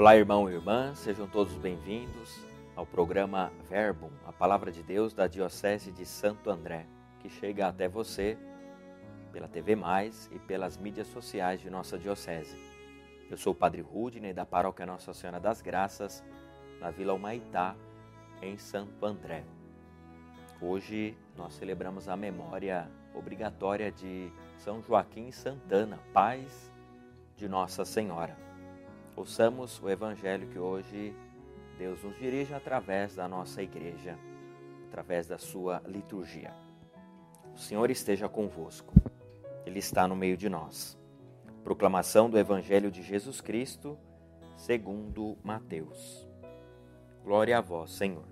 Olá, irmão e irmã, sejam todos bem-vindos ao programa Verbum, a palavra de Deus da Diocese de Santo André, que chega até você pela TV Mais e pelas mídias sociais de nossa diocese. Eu sou o Padre Rudney da Paróquia Nossa Senhora das Graças, na Vila Humaitá, em Santo André. Hoje nós celebramos a memória obrigatória de São Joaquim Santana, pais de Nossa Senhora. Ouçamos o evangelho que hoje Deus nos dirige através da nossa igreja, através da sua liturgia. O Senhor esteja convosco, Ele está no meio de nós. Proclamação do Evangelho de Jesus Cristo, segundo Mateus. Glória a vós, Senhor.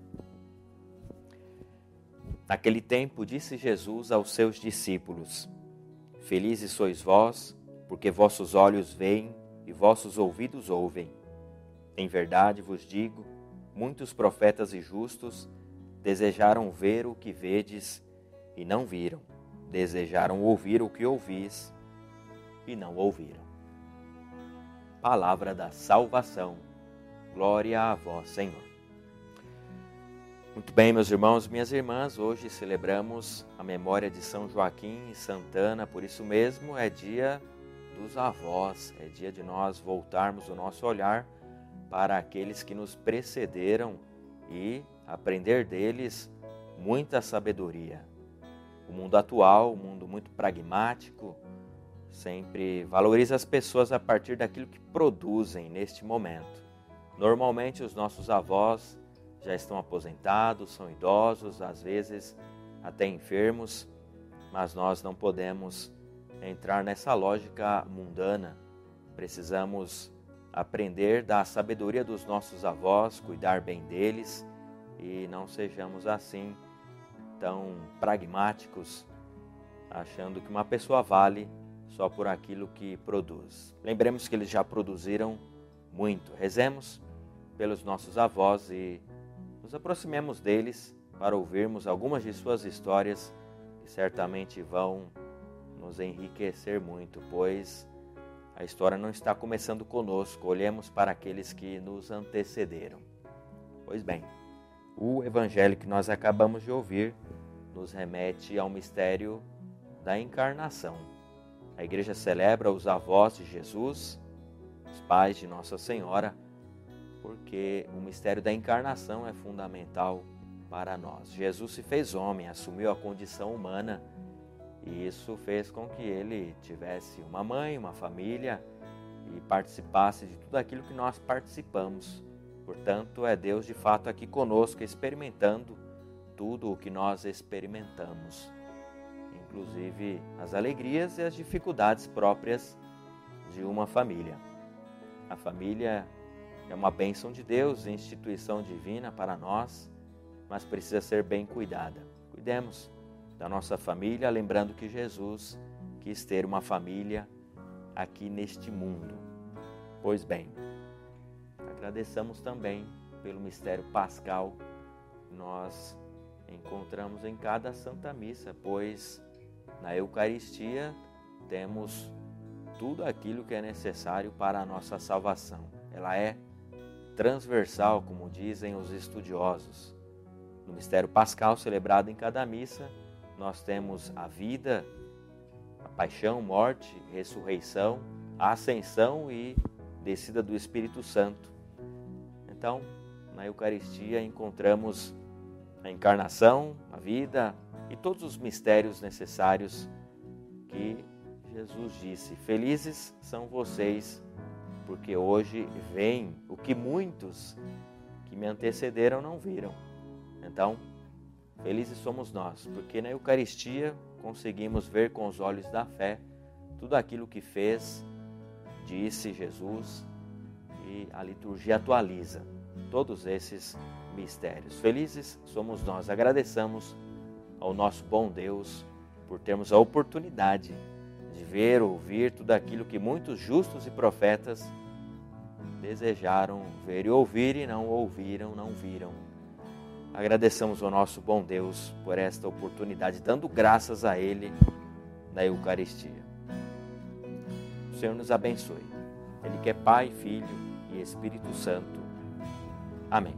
Naquele tempo disse Jesus aos seus discípulos: Felizes sois vós, porque vossos olhos veem e vossos ouvidos ouvem. Em verdade vos digo, muitos profetas e justos desejaram ver o que vedes e não viram, desejaram ouvir o que ouvis e não ouviram. Palavra da salvação. Glória a vós, Senhor. Muito bem, meus irmãos minhas irmãs, hoje celebramos a memória de São Joaquim e Santana, por isso mesmo é dia dos avós, é dia de nós voltarmos o nosso olhar para aqueles que nos precederam e aprender deles muita sabedoria. O mundo atual, um mundo muito pragmático, sempre valoriza as pessoas a partir daquilo que produzem neste momento. Normalmente, os nossos avós já estão aposentados, são idosos, às vezes até enfermos, mas nós não podemos entrar nessa lógica mundana. Precisamos aprender da sabedoria dos nossos avós, cuidar bem deles e não sejamos assim tão pragmáticos, achando que uma pessoa vale só por aquilo que produz. Lembremos que eles já produziram muito. Rezemos pelos nossos avós e nos aproximemos deles para ouvirmos algumas de suas histórias que certamente vão nos enriquecer muito, pois a história não está começando conosco, olhemos para aqueles que nos antecederam. Pois bem, o evangelho que nós acabamos de ouvir nos remete ao mistério da encarnação. A igreja celebra os avós de Jesus, os pais de Nossa Senhora, porque o mistério da encarnação é fundamental para nós. Jesus se fez homem, assumiu a condição humana e isso fez com que ele tivesse uma mãe, uma família e participasse de tudo aquilo que nós participamos. Portanto, é Deus de fato aqui conosco, experimentando tudo o que nós experimentamos, inclusive as alegrias e as dificuldades próprias de uma família. A família é uma bênção de Deus, instituição divina para nós, mas precisa ser bem cuidada. Cuidemos da nossa família, lembrando que Jesus quis ter uma família aqui neste mundo. Pois bem, agradeçamos também pelo mistério pascal que nós encontramos em cada Santa Missa, pois na Eucaristia temos tudo aquilo que é necessário para a nossa salvação. Ela é transversal, como dizem os estudiosos. No mistério pascal celebrado em cada missa, nós temos a vida, a paixão, morte, ressurreição, a ascensão e descida do Espírito Santo. Então, na Eucaristia encontramos a encarnação, a vida e todos os mistérios necessários que Jesus disse: Felizes são vocês porque hoje vem o que muitos que me antecederam não viram. Então, felizes somos nós, porque na Eucaristia conseguimos ver com os olhos da fé tudo aquilo que fez, disse Jesus, e a liturgia atualiza todos esses mistérios. Felizes somos nós, agradeçamos ao nosso bom Deus por termos a oportunidade de ver, ouvir tudo aquilo que muitos justos e profetas desejaram ver e ouvir e não ouviram, não viram. Agradeçamos ao nosso bom Deus por esta oportunidade, dando graças a Ele na Eucaristia. O Senhor nos abençoe. Ele que é Pai, Filho e Espírito Santo. Amém.